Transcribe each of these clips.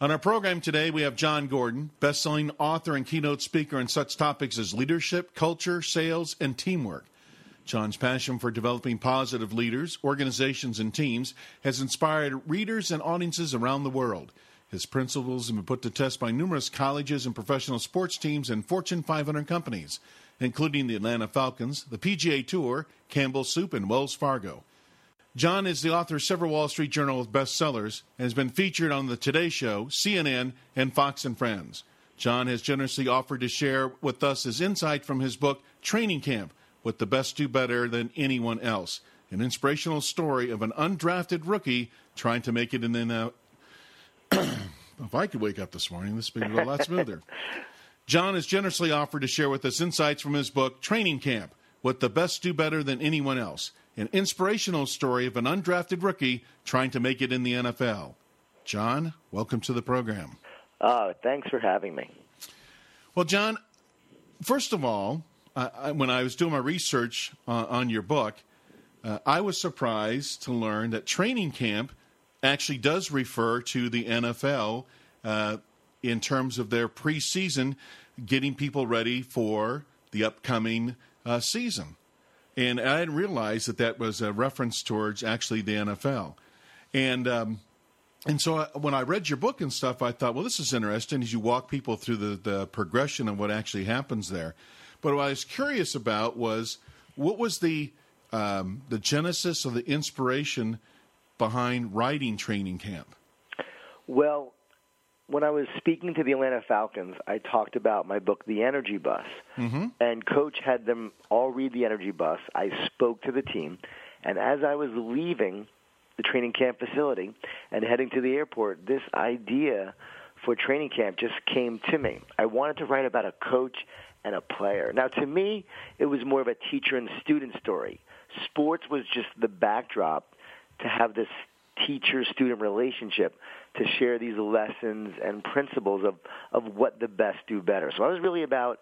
On our program today, we have Jon Gordon, best-selling author and keynote speaker on such topics as leadership, culture, sales, and teamwork. Jon's passion for developing positive leaders, organizations, and teams has inspired readers and audiences around the world. His principles have been put to test by numerous colleges and professional sports teams and Fortune 500 companies, including the Atlanta Falcons, the PGA Tour, Campbell Soup, and Wells Fargo. Jon is the author of several Wall Street Journal bestsellers and has been featured on The Today Show, CNN, and Fox and Friends. Jon has generously offered to share with us his insight from his book, Training Camp What the Best Do Better Than Anyone Else, an inspirational story of an undrafted rookie trying to make it in the. if I could wake up this morning, this would be a lot smoother. Jon has generously offered to share with us insights from his book, Training Camp What the Best Do Better Than Anyone Else an inspirational story of an undrafted rookie trying to make it in the NFL. Jon, welcome to the program. Uh, thanks for having me. Well, Jon, first of all, I, when I was doing my research uh, on your book, uh, I was surprised to learn that training camp actually does refer to the NFL uh, in terms of their preseason, getting people ready for the upcoming uh, season. And I didn't realize that that was a reference towards actually the NFL. And um, and so I, when I read your book and stuff, I thought, well, this is interesting as you walk people through the, the progression of what actually happens there. But what I was curious about was what was the um, the genesis or the inspiration behind writing Training Camp? Well, when I was speaking to the Atlanta Falcons, I talked about my book, The Energy Bus. Mm-hmm. And Coach had them all read The Energy Bus. I spoke to the team. And as I was leaving the training camp facility and heading to the airport, this idea for training camp just came to me. I wanted to write about a coach and a player. Now, to me, it was more of a teacher and student story. Sports was just the backdrop to have this teacher student relationship to share these lessons and principles of, of what the best do better. So I was really about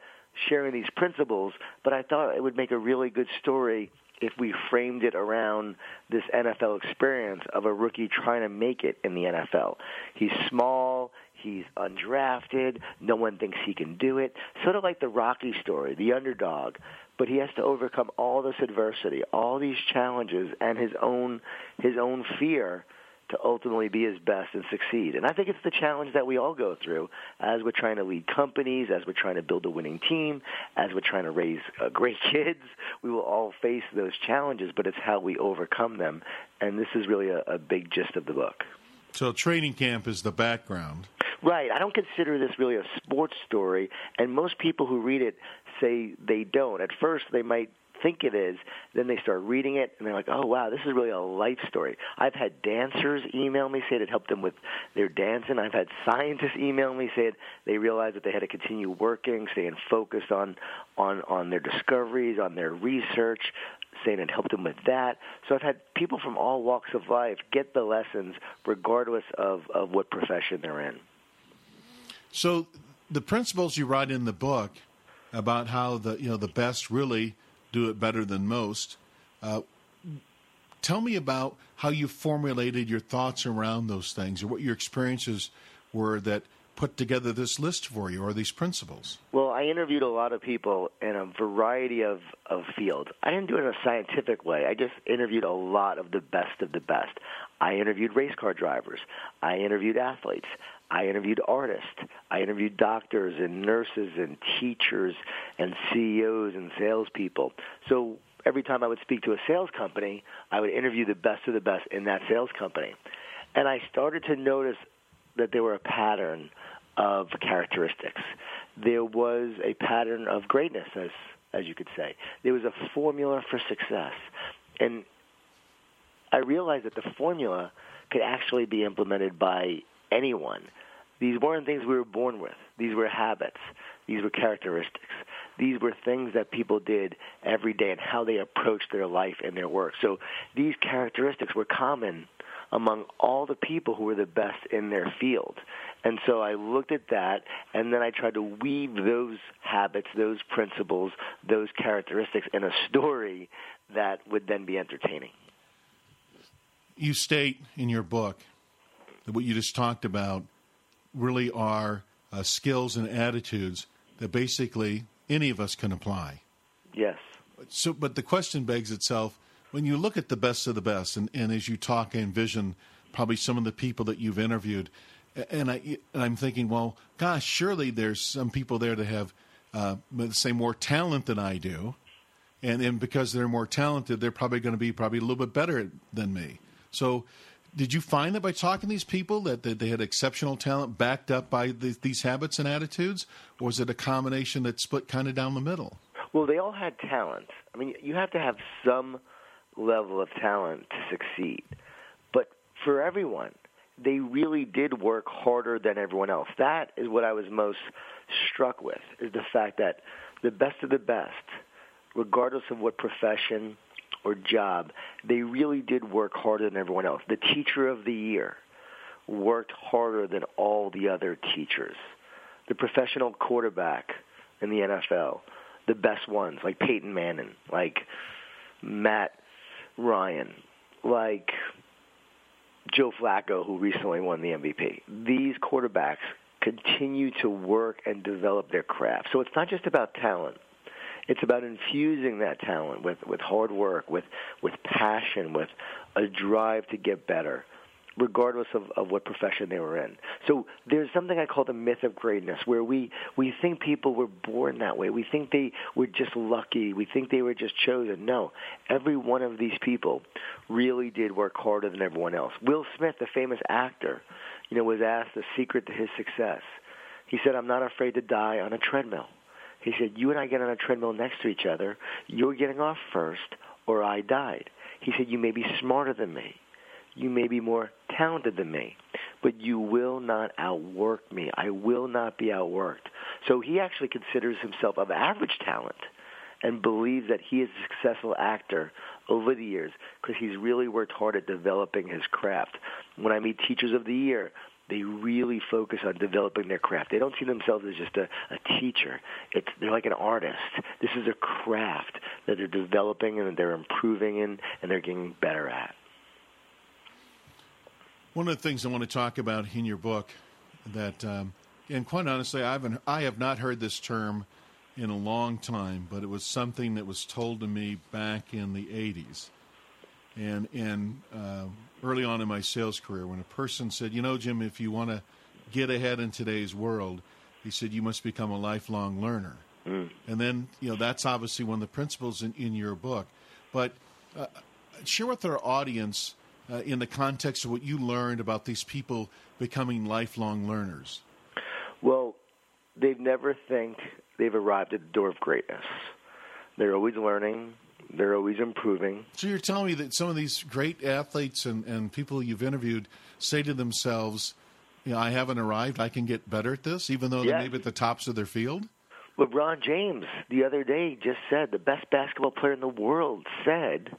sharing these principles, but I thought it would make a really good story if we framed it around this NFL experience of a rookie trying to make it in the NFL. He's small, he's undrafted, no one thinks he can do it. Sort of like the Rocky story, the underdog. But he has to overcome all this adversity, all these challenges and his own his own fear to ultimately be his best and succeed. And I think it's the challenge that we all go through as we're trying to lead companies, as we're trying to build a winning team, as we're trying to raise uh, great kids. We will all face those challenges, but it's how we overcome them. And this is really a, a big gist of the book. So, training camp is the background. Right. I don't consider this really a sports story, and most people who read it say they don't. At first, they might think it is. Then they start reading it and they're like, oh, wow, this is really a life story. I've had dancers email me, say it helped them with their dancing. I've had scientists email me, say they realized that they had to continue working, staying focused on, on, on their discoveries, on their research, saying it helped them with that. So I've had people from all walks of life get the lessons regardless of, of what profession they're in. So the principles you write in the book about how the you know the best really do it better than most. Uh, tell me about how you formulated your thoughts around those things, or what your experiences were that put together this list for you, or these principles. Well, I interviewed a lot of people in a variety of, of fields. I didn't do it in a scientific way. I just interviewed a lot of the best of the best. I interviewed race car drivers. I interviewed athletes. I interviewed artists. I interviewed doctors and nurses and teachers and CEOs and salespeople. So every time I would speak to a sales company, I would interview the best of the best in that sales company. And I started to notice that there were a pattern of characteristics. There was a pattern of greatness, as as you could say. There was a formula for success. And I realized that the formula could actually be implemented by anyone. These weren't things we were born with. These were habits. These were characteristics. These were things that people did every day and how they approached their life and their work. So these characteristics were common among all the people who were the best in their field. And so I looked at that, and then I tried to weave those habits, those principles, those characteristics in a story that would then be entertaining. You state in your book what you just talked about really are uh, skills and attitudes that basically any of us can apply. Yes. So, but the question begs itself when you look at the best of the best, and, and as you talk, I envision probably some of the people that you've interviewed, and I and I'm thinking, well, gosh, surely there's some people there that have, uh, say, more talent than I do, and and because they're more talented, they're probably going to be probably a little bit better than me. So, did you find that by talking to these people that, that they had exceptional talent backed up by the, these habits and attitudes, or was it a combination that split kind of down the middle? Well, they all had talent. I mean, you have to have some level of talent to succeed. But for everyone, they really did work harder than everyone else. That is what I was most struck with, is the fact that the best of the best, regardless of what profession or job, they really did work harder than everyone else. The teacher of the year worked harder than all the other teachers. The professional quarterback in the NFL, the best ones, like Peyton Manning, like Matt Ryan, like Joe Flacco, who recently won the MVP. These quarterbacks continue to work and develop their craft. So it's not just about talent. It's about infusing that talent with, with hard work, with, with passion, with a drive to get better regardless of, of what profession they were in. So there's something I call the myth of greatness, where we, we think people were born that way. We think they were just lucky. We think they were just chosen. No, every one of these people really did work harder than everyone else. Will Smith, the famous actor, you know, was asked the secret to his success. He said, I'm not afraid to die on a treadmill. He said, you and I get on a treadmill next to each other. You're getting off first, or I died. He said, you may be smarter than me you may be more talented than me, but you will not outwork me. I will not be outworked. So he actually considers himself of average talent and believes that he is a successful actor over the years because he's really worked hard at developing his craft. When I meet teachers of the year, they really focus on developing their craft. They don't see themselves as just a, a teacher. It's they're like an artist. This is a craft that they're developing and that they're improving in and they're getting better at. One of the things I want to talk about in your book that, um, and quite honestly, I haven't, I have not heard this term in a long time, but it was something that was told to me back in the 80s. And, and uh, early on in my sales career, when a person said, You know, Jim, if you want to get ahead in today's world, he said, you must become a lifelong learner. Mm. And then, you know, that's obviously one of the principles in, in your book. But uh, share with our audience uh, in the context of what you learned about these people becoming lifelong learners? Well, they never think they've arrived at the door of greatness. They're always learning. They're always improving. So you're telling me that some of these great athletes and, and people you've interviewed say to themselves, you know, I haven't arrived. I can get better at this, even though yes. they're maybe at the tops of their field? LeBron James the other day just said the best basketball player in the world said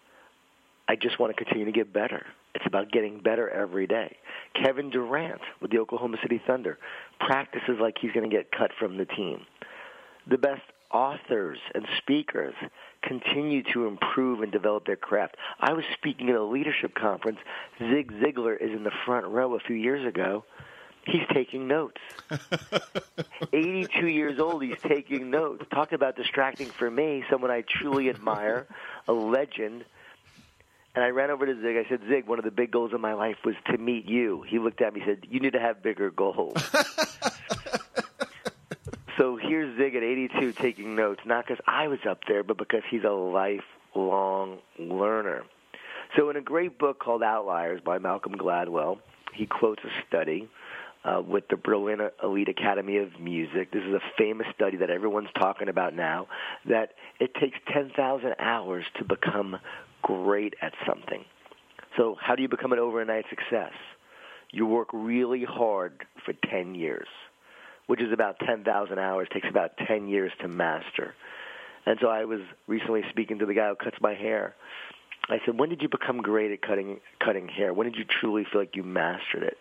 I just want to continue to get better. It's about getting better every day. Kevin Durant with the Oklahoma City Thunder practices like he's going to get cut from the team. The best authors and speakers continue to improve and develop their craft. I was speaking at a leadership conference. Zig Ziglar is in the front row a few years ago. He's taking notes. 82 years old, he's taking notes. Talk about distracting for me, someone I truly admire, a legend and I ran over to Zig. I said, Zig, one of the big goals of my life was to meet you. He looked at me and said, You need to have bigger goals. so here's Zig at 82 taking notes, not because I was up there, but because he's a lifelong learner. So, in a great book called Outliers by Malcolm Gladwell, he quotes a study uh, with the Berlin Elite Academy of Music. This is a famous study that everyone's talking about now. That it takes 10,000 hours to become great at something. So, how do you become an overnight success? You work really hard for 10 years, which is about 10,000 hours, takes about 10 years to master. And so I was recently speaking to the guy who cuts my hair. I said, "When did you become great at cutting cutting hair? When did you truly feel like you mastered it?"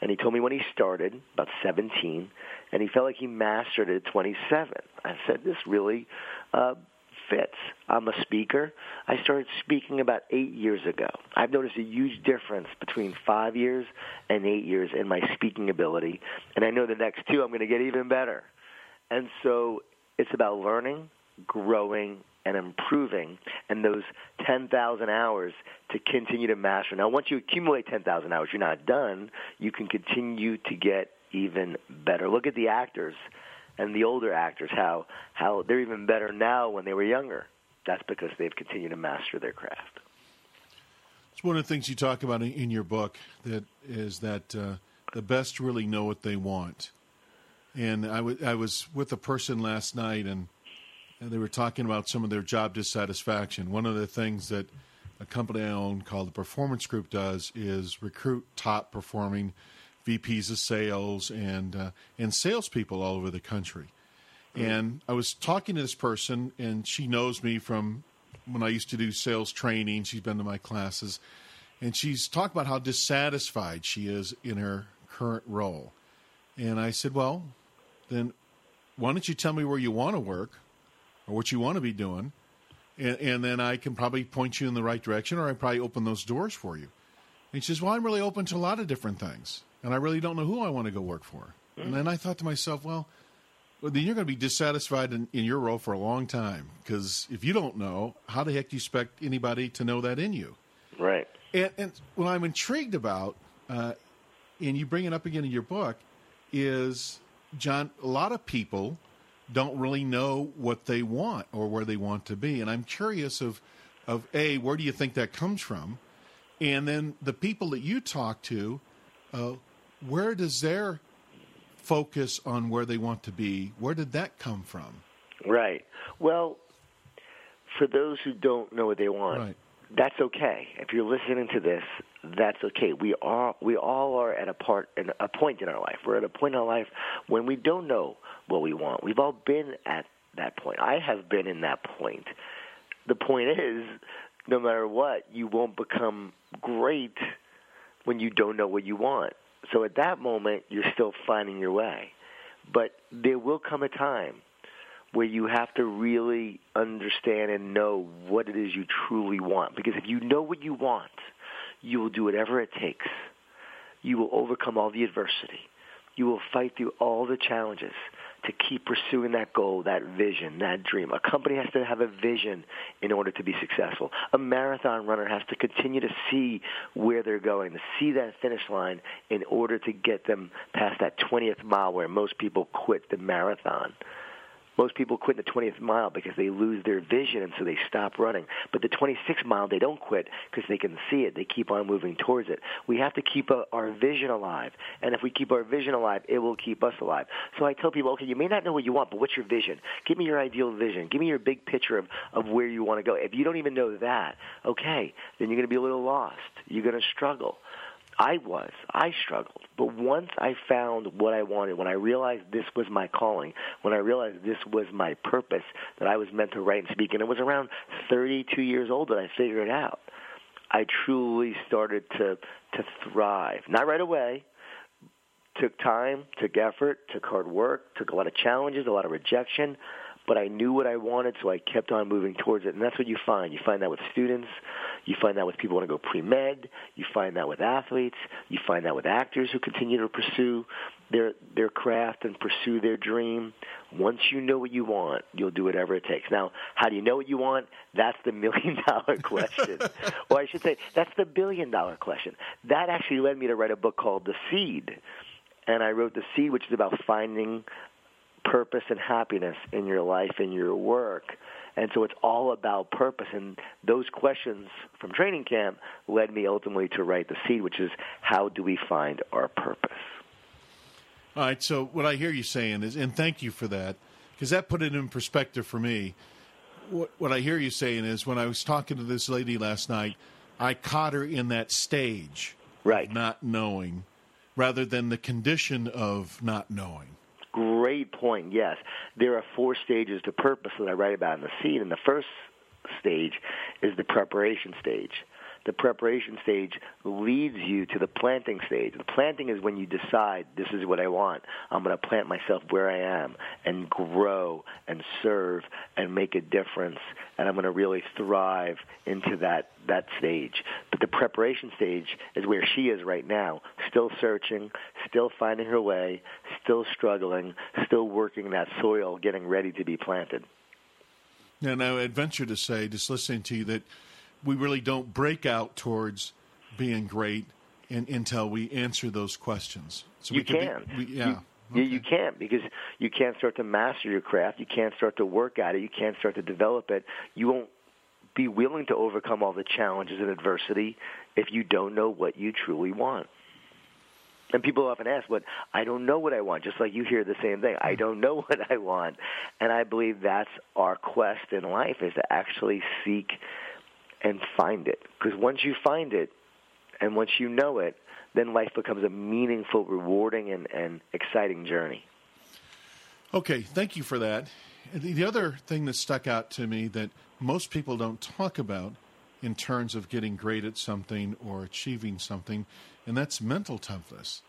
And he told me when he started, about 17, and he felt like he mastered it at 27. I said, "This really uh, fits. I'm a speaker. I started speaking about eight years ago. I've noticed a huge difference between five years and eight years in my speaking ability, and I know the next two I'm going to get even better. And so it's about learning, growing, and improving, and those 10,000 hours to continue to master. Now, once you accumulate 10,000 hours, you're not done. You can continue to get even better. Look at the actors and the older actors how how they're even better now when they were younger. That's because they've continued to master their craft. It's one of the things you talk about in your book that is that uh, the best really know what they want. And I, w- I was with a person last night, and, and they were talking about some of their job dissatisfaction. One of the things that a company I own called the Performance Group does is recruit top performing VPs of sales and uh, and salespeople all over the country. And I was talking to this person, and she knows me from when I used to do sales training. She's been to my classes, and she's talked about how dissatisfied she is in her current role. And I said, "Well, then why don't you tell me where you want to work, or what you want to be doing, and, and then I can probably point you in the right direction, or I probably open those doors for you." And she says, "Well, I'm really open to a lot of different things." And I really don't know who I want to go work for. Mm-hmm. And then I thought to myself, well, well, then you're going to be dissatisfied in, in your role for a long time because if you don't know, how the heck do you expect anybody to know that in you? Right. And, and what I'm intrigued about, uh, and you bring it up again in your book, is Jon. A lot of people don't really know what they want or where they want to be, and I'm curious of, of a where do you think that comes from, and then the people that you talk to. Uh, where does their focus on where they want to be, where did that come from? Right. Well, for those who don't know what they want, right. that's okay. If you're listening to this, that's okay. We are we all are at a part a point in our life. We're at a point in our life when we don't know what we want. We've all been at that point. I have been in that point. The point is, no matter what, you won't become great when you don't know what you want. So at that moment, you're still finding your way. But there will come a time where you have to really understand and know what it is you truly want. Because if you know what you want, you will do whatever it takes. You will overcome all the adversity. You will fight through all the challenges to keep pursuing that goal, that vision, that dream. A company has to have a vision in order to be successful. A marathon runner has to continue to see where they're going, to see that finish line in order to get them past that 20th mile where most people quit the marathon. Most people quit in the 20th mile because they lose their vision and so they stop running. But the 26th mile, they don't quit because they can see it. They keep on moving towards it. We have to keep uh, our vision alive. And if we keep our vision alive, it will keep us alive. So I tell people, okay, you may not know what you want, but what's your vision? Give me your ideal vision. Give me your big picture of, of where you want to go. If you don't even know that, okay, then you're going to be a little lost. You're going to struggle. I was. I struggled. But once I found what I wanted, when I realized this was my calling, when I realized this was my purpose, that I was meant to write and speak, and it was around 32 years old that I figured it out, I truly started to, to thrive. Not right away. Took time, took effort, took hard work, took a lot of challenges, a lot of rejection, but I knew what I wanted, so I kept on moving towards it. And that's what you find. You find that with students. You find that with people who want to go pre-med. You find that with athletes. You find that with actors who continue to pursue their their craft and pursue their dream. Once you know what you want, you'll do whatever it takes. Now, how do you know what you want? That's the million dollar question. or I should say, that's the billion dollar question. That actually led me to write a book called The Seed. And I wrote The Seed, which is about finding purpose and happiness in your life and your work. And so it's all about purpose. And those questions from training camp led me ultimately to write The Seed, which is how do we find our purpose? All right. So what I hear you saying is, and thank you for that, because that put it in perspective for me. What, what I hear you saying is, when I was talking to this lady last night, I caught her in that stage, right, not knowing, rather than the condition of not knowing. Great point. Yes, there are four stages to purpose that I write about in the seed, and the first stage is the preparation stage. The preparation stage leads you to the planting stage. The planting is when you decide this is what I want. I'm going to plant myself where I am and grow and serve and make a difference and I'm going to really thrive into that that stage. But the preparation stage is where she is right now, still searching, still finding her way, still struggling, still working that soil, getting ready to be planted. And I would venture to say, just listening to you, that we really don't break out towards being great in, until we answer those questions. So you can. Be, we, yeah. You, okay. you can't because you can't start to master your craft. You can't start to work at it. You can't start to develop it. You won't be willing to overcome all the challenges and adversity if you don't know what you truly want. And people often ask, "What I don't know what I want." Just like you hear the same thing, "I don't know what I want," and I believe that's our quest in life is to actually seek and find it. Because once you find it, and once you know it, then life becomes a meaningful, rewarding, and, and exciting journey. Okay, thank you for that. The other thing that stuck out to me that most people don't talk about in terms of getting great at something or achieving something, and that's mental toughness.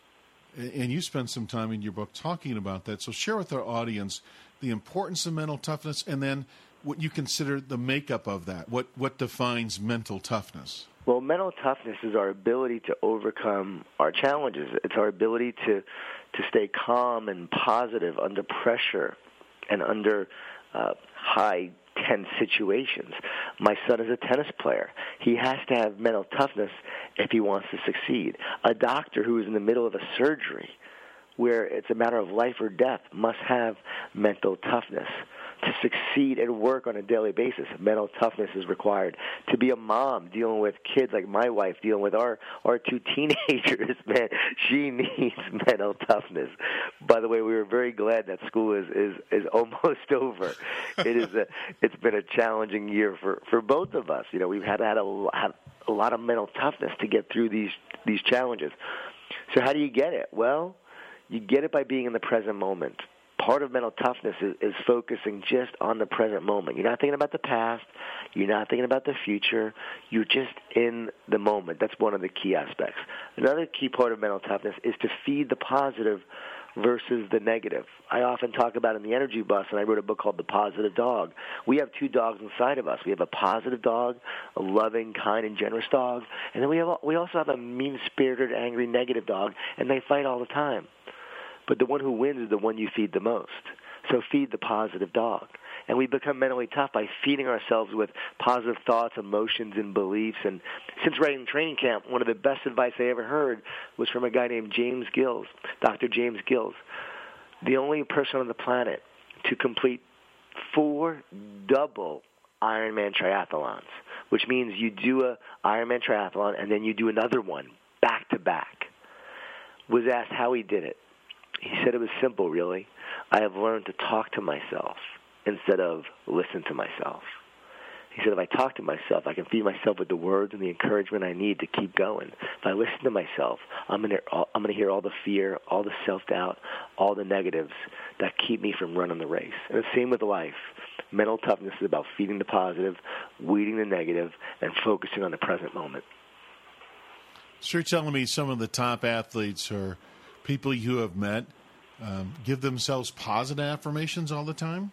And you spend some time in your book talking about that. So share with our audience the importance of mental toughness and then what you consider the makeup of that. What what defines mental toughness? Well, mental toughness is our ability to overcome our challenges. It's our ability to to stay calm and positive under pressure and under uh, high tense situations. My son is a tennis player. He has to have mental toughness if he wants to succeed. A doctor who is in the middle of a surgery where it's a matter of life or death must have mental toughness to succeed and work on a daily basis. Mental toughness is required. To be a mom dealing with kids like my wife dealing with our our two teenagers, man, she needs mental toughness. By the way, we were very glad that school is is is almost over. It is a it's been a challenging year for for both of us. You know, we've had had a have a lot of mental toughness to get through these these challenges. So how do you get it? Well, you get it by being in the present moment part of mental toughness is, is focusing just on the present moment. You're not thinking about the past. You're not thinking about the future. You're just in the moment. That's one of the key aspects. Another key part of mental toughness is to feed the positive versus the negative. I often talk about in the energy bus, and I wrote a book called The Positive Dog. We have two dogs inside of us. We have a positive dog, a loving, kind, and generous dog, and then we have we also have a mean-spirited, angry, negative dog, and they fight all the time. But the one who wins is the one you feed the most. So feed the positive dog. And we become mentally tough by feeding ourselves with positive thoughts, emotions, and beliefs. And since writing Training Camp, one of the best advice I ever heard was from a guy named James Gills, Dr. James Gills, the only person on the planet to complete four double Ironman triathlons, which means you do a Ironman triathlon and then you do another one back to back. Was asked how he did it. He said it was simple, really. I have learned to talk to myself instead of listen to myself. He said, if I talk to myself, I can feed myself with the words and the encouragement I need to keep going. If I listen to myself, I'm going to, hear all the fear, all the self-doubt, all the negatives that keep me from running the race. And the same with life. Mental toughness is about feeding the positive, weeding the negative, and focusing on the present moment. So you're telling me some of the top athletes are – people you have met um, give themselves positive affirmations all the time?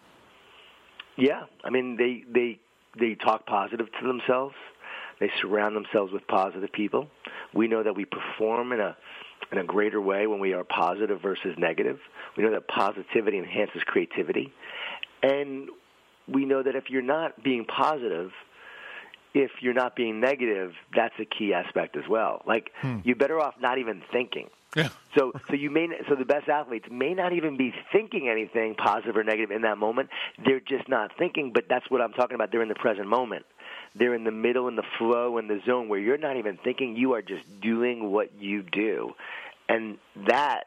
Yeah, I mean they they they talk positive to themselves. They surround themselves with positive people. We know that we perform in a in a greater way when we are positive versus negative. We know that positivity enhances creativity, and we know that if you're not being positive, if you're not being negative, that's a key aspect as well. Like hmm. you're better off not even thinking. Yeah. So, so you may so the best athletes may not even be thinking anything positive or negative in that moment. They're just not thinking. But that's what I'm talking about. They're in the present moment. They're in the middle, in the flow, in the zone where you're not even thinking. You are just doing what you do, and that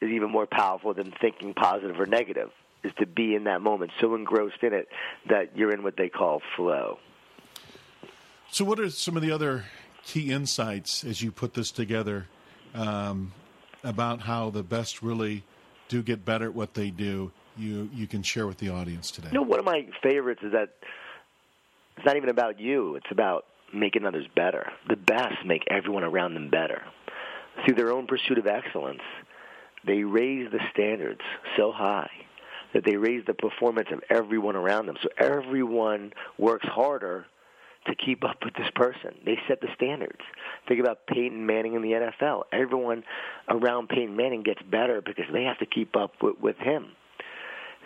is even more powerful than thinking positive or negative. Is to be in that moment, so engrossed in it that you're in what they call flow. So, what are some of the other key insights as you put this together? Um, about how the best really do get better at what they do, you you can share with the audience today? You know, one of my favorites is that it's not even about you; it's about making others better. The best make everyone around them better. Through their own pursuit of excellence, they raise the standards so high that they raise the performance of everyone around them. So everyone works harder to keep up with this person. They set the standards. Think about Peyton Manning in the NFL. Everyone around Peyton Manning gets better because they have to keep up with, with him.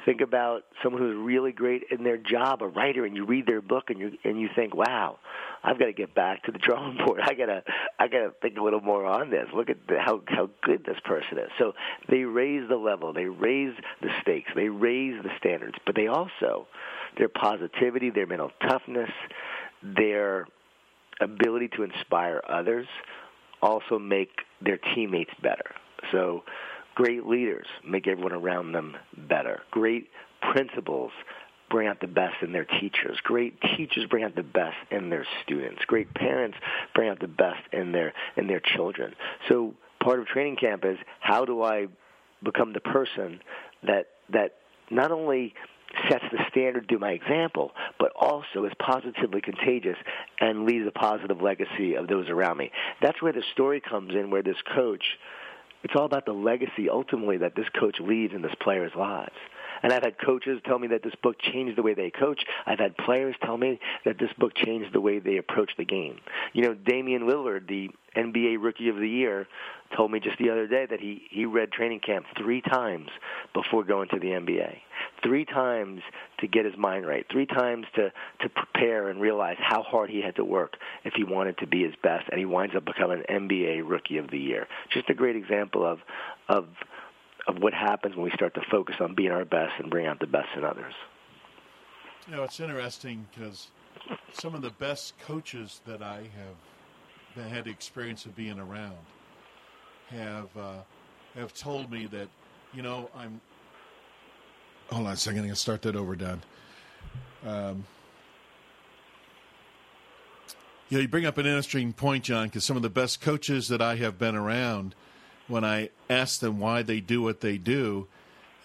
Think about someone who's really great in their job, a writer, and you read their book and you and you think, "Wow, I've got to get back to the drawing board. I gotta I gotta think a little more on this. Look at the, how how good this person is." So they raise the level, they raise the stakes, they raise the standards, but they also their positivity, their mental toughness, their ability to inspire others also make their teammates better. So great leaders make everyone around them better. Great principals bring out the best in their teachers. Great teachers bring out the best in their students. Great parents bring out the best in their in their children. So part of training camp is how do I become the person that that not only sets the standard through my example, but also is positively contagious and leaves a positive legacy of those around me. That's where the story comes in, where this coach, it's all about the legacy ultimately that this coach leaves in this player's lives. And I've had coaches tell me that this book changed the way they coach. I've had players tell me that this book changed the way they approach the game. You know, Damian Lillard, the NBA Rookie of the Year, told me just the other day that he he read Training Camp three times before going to the NBA. Three times to get his mind right. Three times to to prepare and realize how hard he had to work if he wanted to be his best. And he winds up becoming an NBA Rookie of the Year. Just a great example of of of what happens when we start to focus on being our best and bring out the best in others. You know, it's interesting because some of the best coaches that I have had the experience of being around have uh, have told me that, you know, I'm. Hold on a second. I'm to start that over, Don. Um, you know, you bring up an interesting point, Jon, because some of the best coaches that I have been around when I ask them why they do what they do,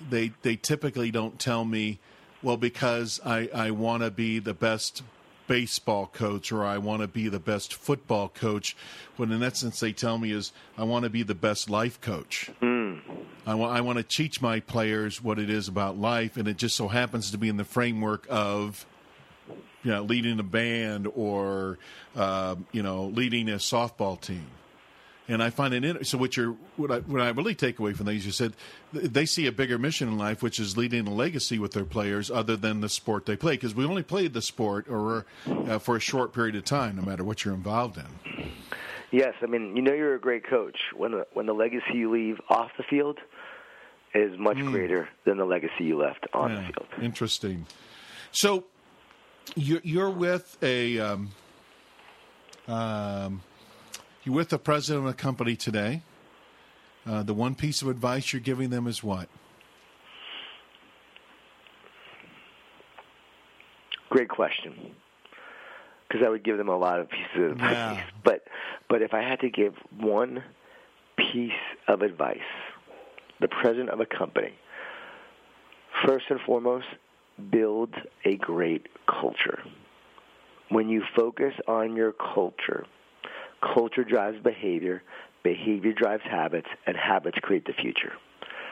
they they typically don't tell me, well, because I, I want to be the best baseball coach or I want to be the best football coach. When in essence they tell me is I want to be the best life coach. Mm. I want I want to teach my players what it is about life, and it just so happens to be in the framework of you know leading a band or uh, you know leading a softball team. And I find it interesting. so. What you what I what I really take away from these, you said they see a bigger mission in life, which is leading a legacy with their players, other than the sport they play. Because we only played the sport or uh, for a short period of time, no matter what you're involved in. Yes, I mean you know you're a great coach when the, when the legacy you leave off the field is much mm. greater than the legacy you left on yeah, the field. Interesting. So you're, you're with a. Um, um, you're with the president of a company today. Uh, the one piece of advice you're giving them is what? Great question. Because I would give them a lot of pieces of advice, yeah. but but if I had to give one piece of advice, the president of a company, first and foremost, build a great culture. When you focus on your culture, Culture drives behavior, behavior drives habits, and habits create the future.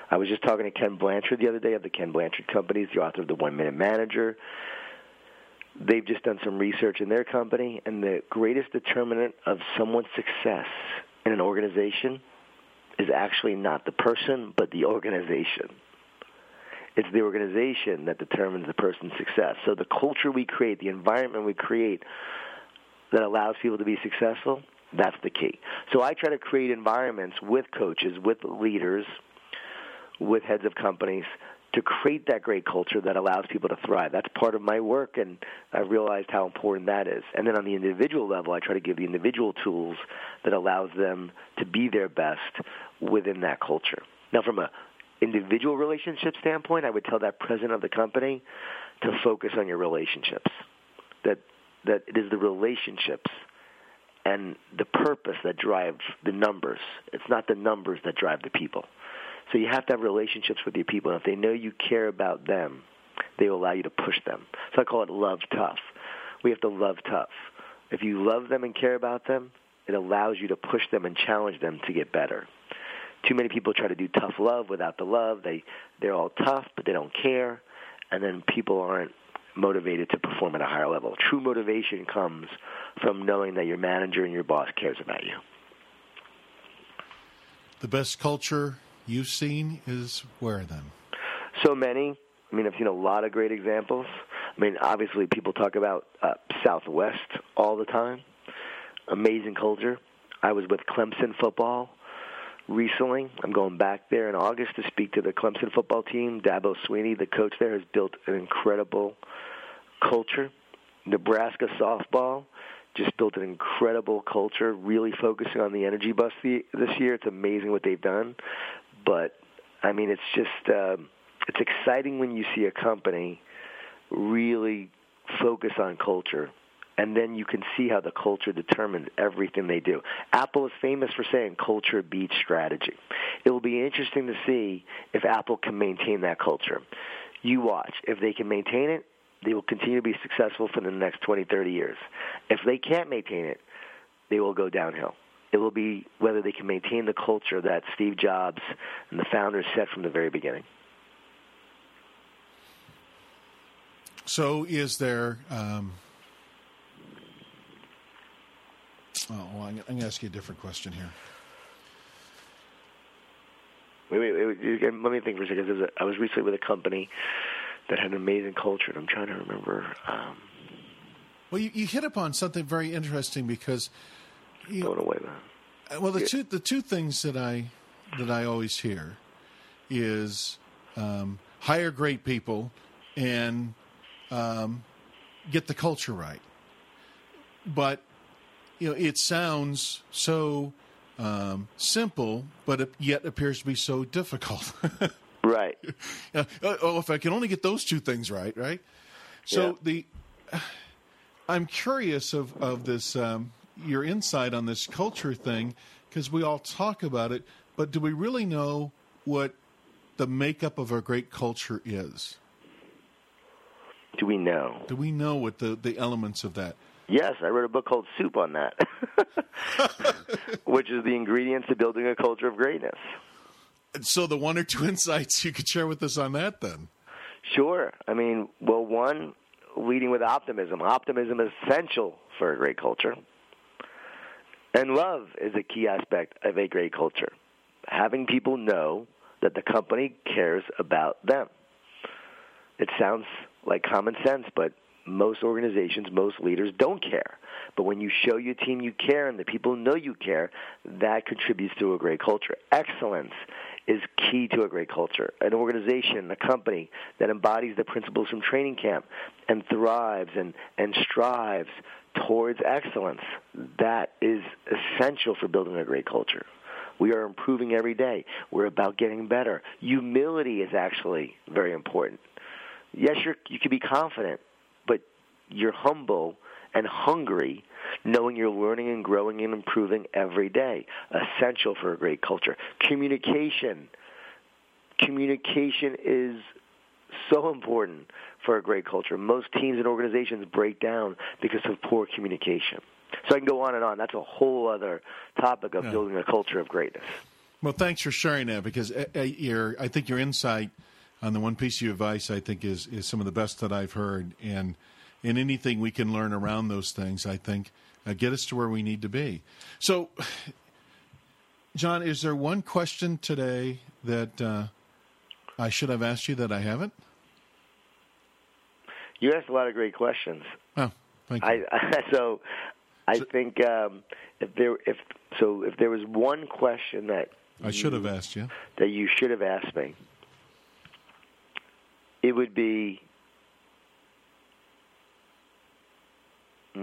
I was just talking to Ken Blanchard the other day of the Ken Blanchard Company, the author of The One Minute Manager. They've just done some research in their company, and the greatest determinant of someone's success in an organization is actually not the person, but the organization. It's the organization that determines the person's success. So the culture we create, the environment we create that allows people to be successful, that's the key. So I try to create environments with coaches, with leaders, with heads of companies to create that great culture that allows people to thrive. That's part of my work, and I've realized how important that is. And then on the individual level, I try to give the individual tools that allows them to be their best within that culture. Now, from a individual relationship standpoint, I would tell that president of the company to focus on your relationships. That that it is the relationships and the purpose that drives the numbers. It's not the numbers that drive the people. So you have to have relationships with your people. And if they know you care about them, they will allow you to push them. So I call it love tough. We have to love tough. If you love them and care about them, it allows you to push them and challenge them to get better. Too many people try to do tough love without the love. They they're all tough, but they don't care, and then people aren't motivated to perform at a higher level. True motivation comes from knowing that your manager and your boss cares about you. The best culture you've seen is where then? So many. I mean, I've seen a lot of great examples. I mean, obviously, people talk about uh, Southwest all the time. Amazing culture. I was with Clemson football recently. I'm going back there in August to speak to the Clemson football team. Dabo Swinney, the coach there, has built an incredible culture. Nebraska softball just built an incredible culture, really focusing on the energy bus this year. It's amazing what they've done, but I mean, it's just uh, it's exciting when you see a company really focus on culture and then you can see how the culture determines everything they do. Apple is famous for saying culture beats strategy. It will be interesting to see if Apple can maintain that culture. You watch. If they can maintain it, they will continue to be successful for the next 20, 30 years. If they can't maintain it, they will go downhill. It will be whether they can maintain the culture that Steve Jobs and the founders set from the very beginning. So, is there? Um, oh, well, I'm going to ask you a different question here. Wait, wait, wait, let me think for a second. I was recently with a company that had an amazing culture. And I'm trying to remember. Um, well, you, you hit upon something very interesting because you, going away, man. Well, the yeah. two the two things that I that I always hear is um, hire great people and um, get the culture right. But you know, it sounds so um, simple, but it yet appears to be so difficult. Right. Uh, oh, if I can only get those two things right, right? So yeah. the, I'm curious of of this um, your insight on this culture thing because we all talk about it, but do we really know what the makeup of our great culture is? Do we know? Do we know what the the elements of that? Yes, I wrote a book called Soup on that, which is the ingredients to building a culture of greatness so the one or two insights you could share with us on that then. Sure. I mean, well, one, leading with optimism. Optimism is essential for a great culture. And love is a key aspect of a great culture. Having people know that the company cares about them. It sounds like common sense, but most organizations, most leaders don't care. But when you show your team you care and the people know you care, that contributes to a great culture. Excellence is key to a great culture. An organization, a company that embodies the principles from training camp and thrives and, and strives towards excellence, that is essential for building a great culture. We are improving every day. We're about getting better. Humility is actually very important. Yes, you can be confident, but you're humble and hungry, knowing you're learning and growing and improving every day. Essential for a great culture. Communication. Communication is so important for a great culture. Most teams and organizations break down because of poor communication. So I can go on and on. That's a whole other topic of yeah. building a culture of greatness. Well, thanks for sharing that because uh, uh, your, I think your insight on the one piece of advice I think is, is some of the best that I've heard. And and anything we can learn around those things, I think, uh, get us to where we need to be. So, Jon, is there one question today that uh, I should have asked you that I haven't? You asked a lot of great questions. Oh, thank you. I, so, I so, think um, if there if so if there was one question that I should have asked you that you should have asked me, it would be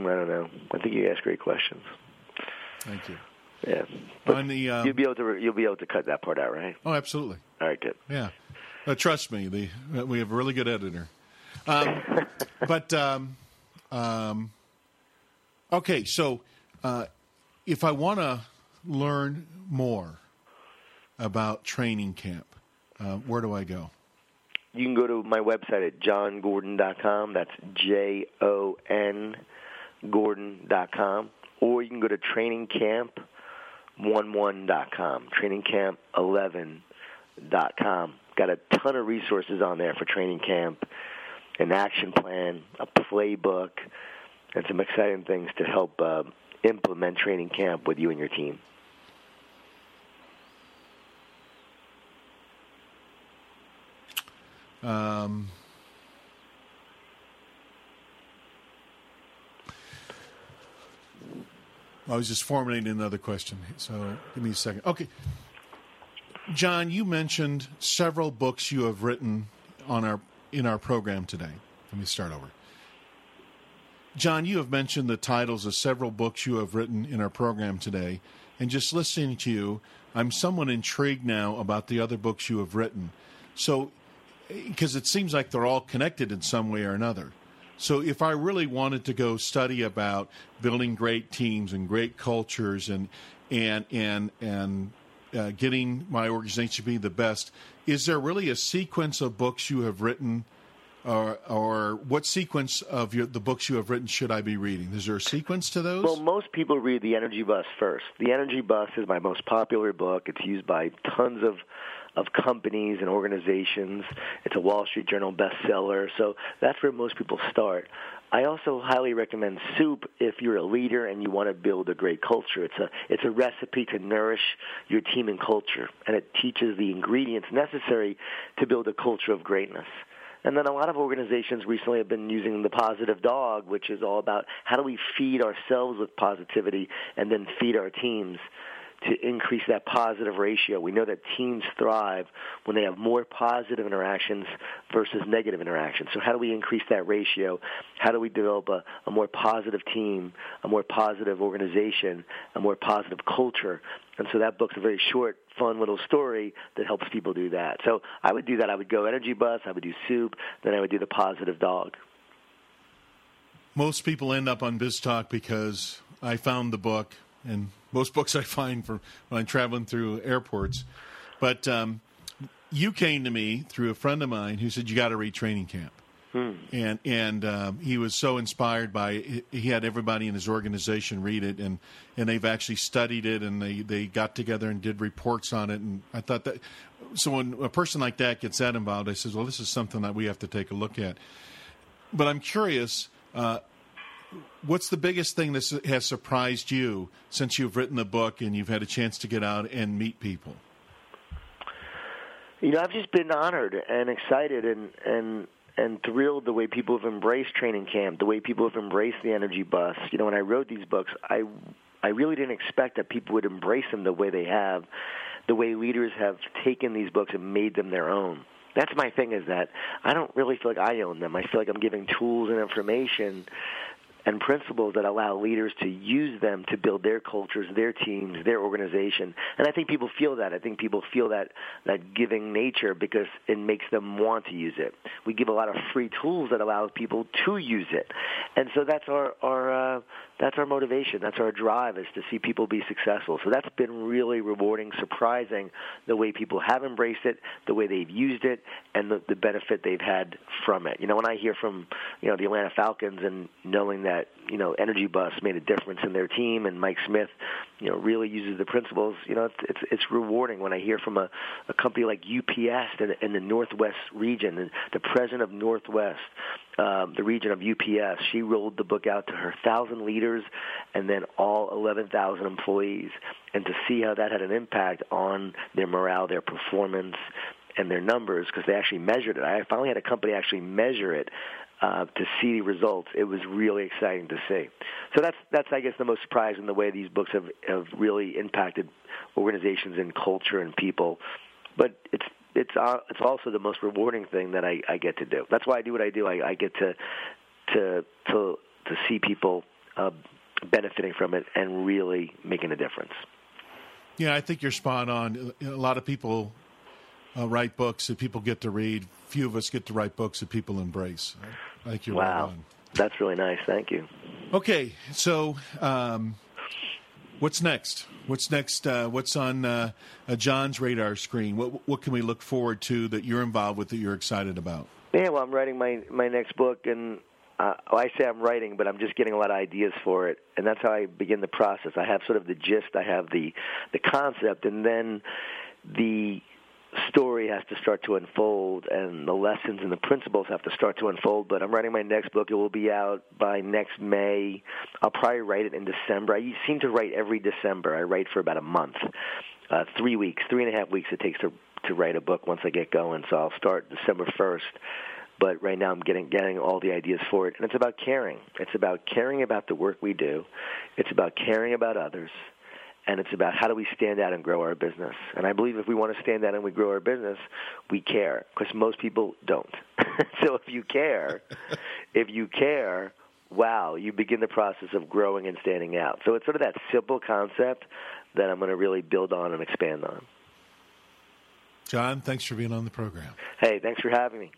I don't know. I think you ask great questions. Thank you. Yeah, but On the, um, you'll be able to you'll be able to cut that part out, right? Oh, absolutely. All right, good. Yeah, uh, trust me. The uh, we have a really good editor. Um, but um, um, okay, so uh, if I want to learn more about training camp, uh, where do I go? You can go to my website at jongordon.com. That's J O N jongordon.com, or you can go to trainingcamp11.com, trainingcamp11.com. Got a ton of resources on there for training camp, an action plan, a playbook, and some exciting things to help uh, implement training camp with you and your team. Um, I was just formulating another question, so give me a second. Okay. Jon, you mentioned several books you have written on our in our program today. Let me start over. Jon, you have mentioned the titles of several books you have written in our program today, and just listening to you, I'm somewhat intrigued now about the other books you have written. So, because it seems like they're all connected in some way or another. So, if I really wanted to go study about building great teams and great cultures and and and and uh, getting my organization to be the best, is there really a sequence of books you have written, or, or what sequence of your, the books you have written should I be reading? Is there a sequence to those? Well, most people read The Energy Bus first. The Energy Bus is my most popular book. It's used by tons of of companies and organizations. It's a Wall Street Journal bestseller, so that's where most people start. I also highly recommend Soup if you're a leader and you want to build a great culture. It's a it's a recipe to nourish your team and culture, and it teaches the ingredients necessary to build a culture of greatness. And then a lot of organizations recently have been using the positive dog, which is all about how do we feed ourselves with positivity and then feed our teams to increase that positive ratio. We know that teams thrive when they have more positive interactions versus negative interactions. So how do we increase that ratio? How do we develop a, a more positive team, a more positive organization, a more positive culture? And so that book's a very short, fun little story that helps people do that. So I would do that. I would go Energy Bus, I would do Soup, then I would do the Positive Dog. Most people end up on BizTalk because I found the book and most books I find for when I'm traveling through airports. But um, you came to me through a friend of mine who said you got to read Training Camp. Hmm. And and um, he was so inspired by it. He had everybody in his organization read it, and, and they've actually studied it, and they, they got together and did reports on it. And I thought that so when a person like that gets that involved, I says, well, this is something that we have to take a look at. But I'm curious. Uh, what's the biggest thing that has surprised you since you've written the book and you've had a chance to get out and meet people? You know, I've just been honored and excited and and and thrilled the way people have embraced training camp, the way people have embraced the energy bus. You know, when I wrote these books, I I really didn't expect that people would embrace them the way they have, the way leaders have taken these books and made them their own. That's my thing is that I don't really feel like I own them. I feel like I'm giving tools and information and principles that allow leaders to use them to build their cultures, their teams, their organization. And I think people feel that. I think people feel that that giving nature because it makes them want to use it. We give a lot of free tools that allow people to use it, and so that's our our uh, that's our motivation. That's our drive is to see people be successful. So that's been really rewarding, surprising the way people have embraced it, the way they've used it, and the, the benefit they've had from it. You know, when I hear from you know the Atlanta Falcons and knowing that you know Energy Bus made a difference in their team and Mike Smith, you know, really uses the principles. You know, it's it's, rewarding when I hear from a, a company like UPS in, in the Northwest region, the president of Northwest um, the region of UPS. She rolled the book out to her thousand leaders and then all 11,000 employees, and to see how that had an impact on their morale, their performance, and their numbers because they actually measured it. I finally had a company actually measure it. Uh, to see the results, it was really exciting to see. So that's that's I guess the most surprising the way these books have have really impacted organizations and culture and people. But it's it's uh, it's also the most rewarding thing that I, I get to do. That's why I do what I do. I, I get to to to to see people uh, benefiting from it and really making a difference. Yeah, I think you're spot on. A lot of people uh, write books that people get to read. Few of us get to write books that people embrace. Thank you're wow. That's really nice. Thank you. Okay, so um, What's next? What's next? Uh, what's on uh, uh, Jon's radar screen? What what can we look forward to that you're involved with that you're excited about? Yeah, well, I'm writing my my next book, and uh, I say I'm writing, but I'm just getting a lot of ideas for it, and that's how I begin the process. I have sort of the gist, I have the the concept, and then the story has to start to unfold and the lessons and the principles have to start to unfold but i'm writing my next book. It will be out by next may. I'll probably write it in december. I seem to write every december. I write for about a month uh, three weeks three and a half weeks it takes to to write a book once i get going. So i'll start december first but right now I'm getting getting all the ideas for it, and it's about caring. It's about caring about the work we do. It's about caring about others, and it's about how do we stand out and grow our business. And I believe if we want to stand out and we grow our business, we care because most people don't. so if you care, if you care, wow, you begin the process of growing and standing out. So it's sort of that simple concept that I'm going to really build on and expand on. Jon, thanks for being on the program. Hey, thanks for having me.